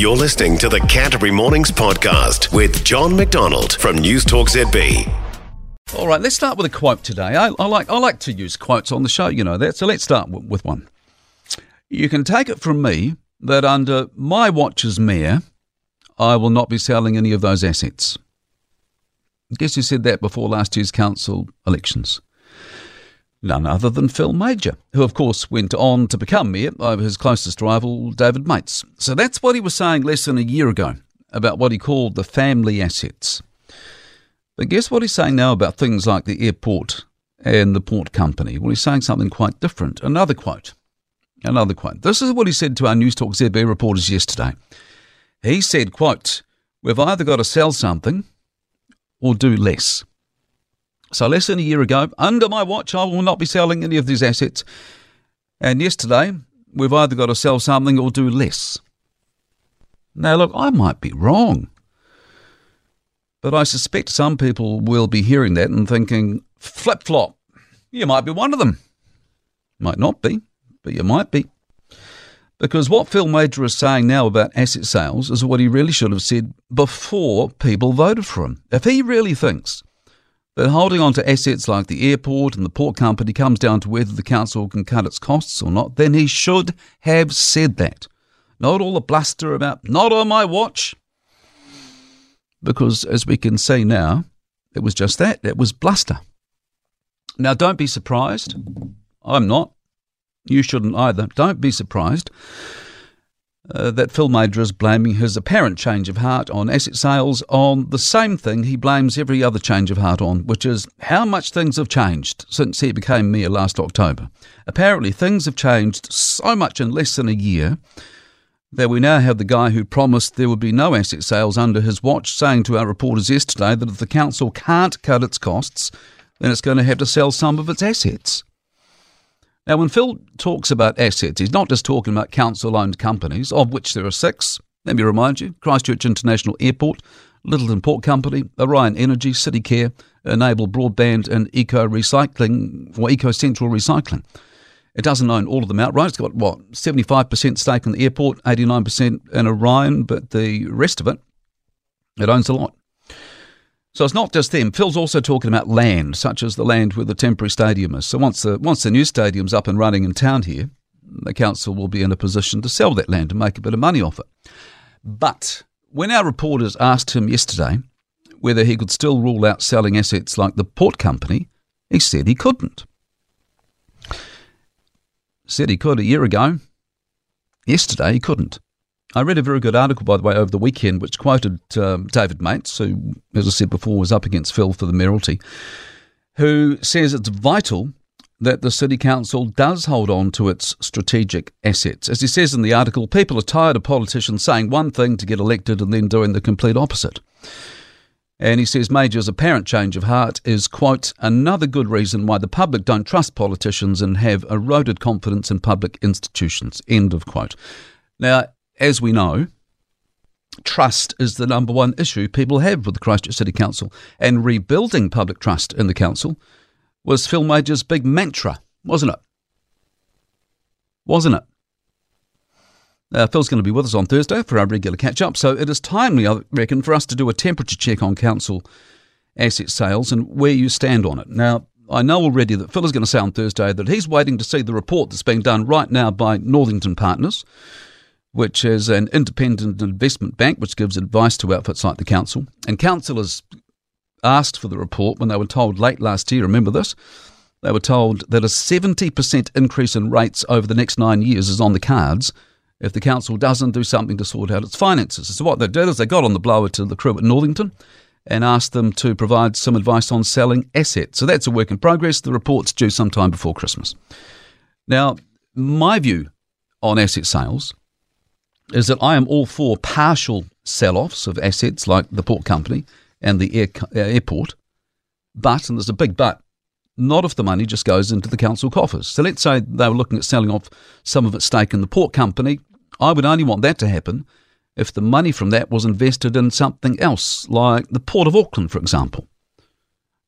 You're listening to the Canterbury Mornings podcast with John MacDonald from Newstalk ZB. All right, let's start with a quote today. I, I like I like to use quotes on the show, you know that. So let's start w- with one. You can take it from me that under my watch as mayor, I will not be selling any of those assets. Guess who said that before last year's council elections? None other than Phil Mauger, who of course went on to become mayor over his closest rival, David Meates. So that's what he was saying less than a year ago about what he called the family assets. But guess what he's saying now about things like the airport and the port company? Well, he's saying something quite different. Another quote. Another quote. This is what he said to our Newstalk ZB reporters yesterday. He said, quote, We've either got to sell something or do less. So less than a year ago, under my watch, I will not be selling any of these assets. And yesterday, we've either got to sell something or do less. Now, look, I might be wrong. But I suspect some people will be hearing that and thinking, flip flop, you might be one of them. Might not be, but you might be. Because what Phil Mauger is saying now about asset sales is what he really should have said before people voted for him. If he really thinks that holding on to assets like the airport and the port company comes down to whether the council can cut its costs or not, then he should have said that. Not all the bluster about, not on my watch. Because as we can see now, it was just that. It was bluster. Now, don't be surprised. I'm not. You shouldn't either. Don't be surprised uh, that Phil Mauger is blaming his apparent change of heart on asset sales on the same thing he blames every other change of heart on, which is how much things have changed since he became mayor last October. Apparently, things have changed so much in less than a year that we now have the guy who promised there would be no asset sales under his watch saying to our reporters yesterday that if the council can't cut its costs, then it's going to have to sell some of its assets. Now, when Phil talks about assets, he's not just talking about council owned companies, of which there are six. Let me remind you Christchurch International Airport, Lyttelton Port Company, Orion Energy, City Care, Enable Broadband, and Eco Recycling, or Eco Central Recycling. It doesn't own all of them outright. It's got, what, 75% stake in the airport, 89% in Orion, but the rest of it, it owns a lot. So it's not just them. Phil's also talking about land, such as the land where the temporary stadium is. So once the once the new stadium's up and running in town here, the council will be in a position to sell that land and make a bit of money off it. But when our reporters asked him yesterday whether he could still rule out selling assets like the port company, he said he couldn't. Said he could a year ago. Yesterday he couldn't. I read a very good article, by the way, over the weekend, which quoted um, David Meates, who, as I said before, was up against Phil for the mayoralty, who says it's vital that the City Council does hold on to its strategic assets. As he says in the article, people are tired of politicians saying one thing to get elected and then doing the complete opposite. And he says Mauger's apparent change of heart is, quote, another good reason why the public don't trust politicians and have eroded confidence in public institutions, end of quote. Now, as we know, trust is the number one issue people have with the Christchurch City Council, and rebuilding public trust in the council was Phil Mauger's big mantra, wasn't it? Wasn't it? Uh, Phil's going to be with us on Thursday for our regular catch up, so it is timely, I reckon, for us to do a temperature check on council asset sales and where you stand on it. Now, I know already that Phil is going to say on Thursday that he's waiting to see the report that's being done right now by Northington Partners, which is an independent investment bank which gives advice to outfits like the council. And councillors asked for the report when they were told late last year, remember this? They were told that a 70% increase in rates over the next nine years is on the cards if the council doesn't do something to sort out its finances. So what they did is they got on the blower to the crew at Northington and asked them to provide some advice on selling assets. So that's a work in progress. The report's due sometime before Christmas. Now, my view on asset sales is that I am all for partial sell offs of assets like the port company and the air, uh, airport. But, and there's a big but, not if the money just goes into the council coffers. So let's say they were looking at selling off some of its stake in the port company. I would only want that to happen if the money from that was invested in something else, like the Port of Auckland, for example.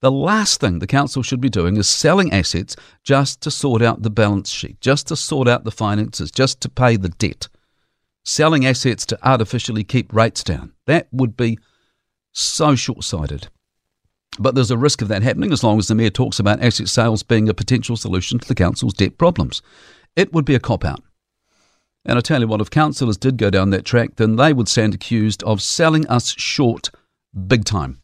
The last thing the council should be doing is selling assets just to sort out the balance sheet, just to sort out the finances, just to pay the debt. Selling assets to artificially keep rates down. That would be so short sighted. But there's a risk of that happening as long as the Mayor talks about asset sales being a potential solution to the Council's debt problems. It would be a cop out. And I tell you what, if councillors did go down that track, then they would stand accused of selling us short big time.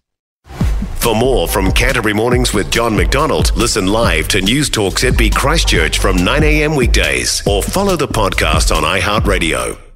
For more from Canterbury Mornings with John MacDonald, listen live to Newstalk ZB Christchurch from 9am weekdays or follow the podcast on iHeartRadio.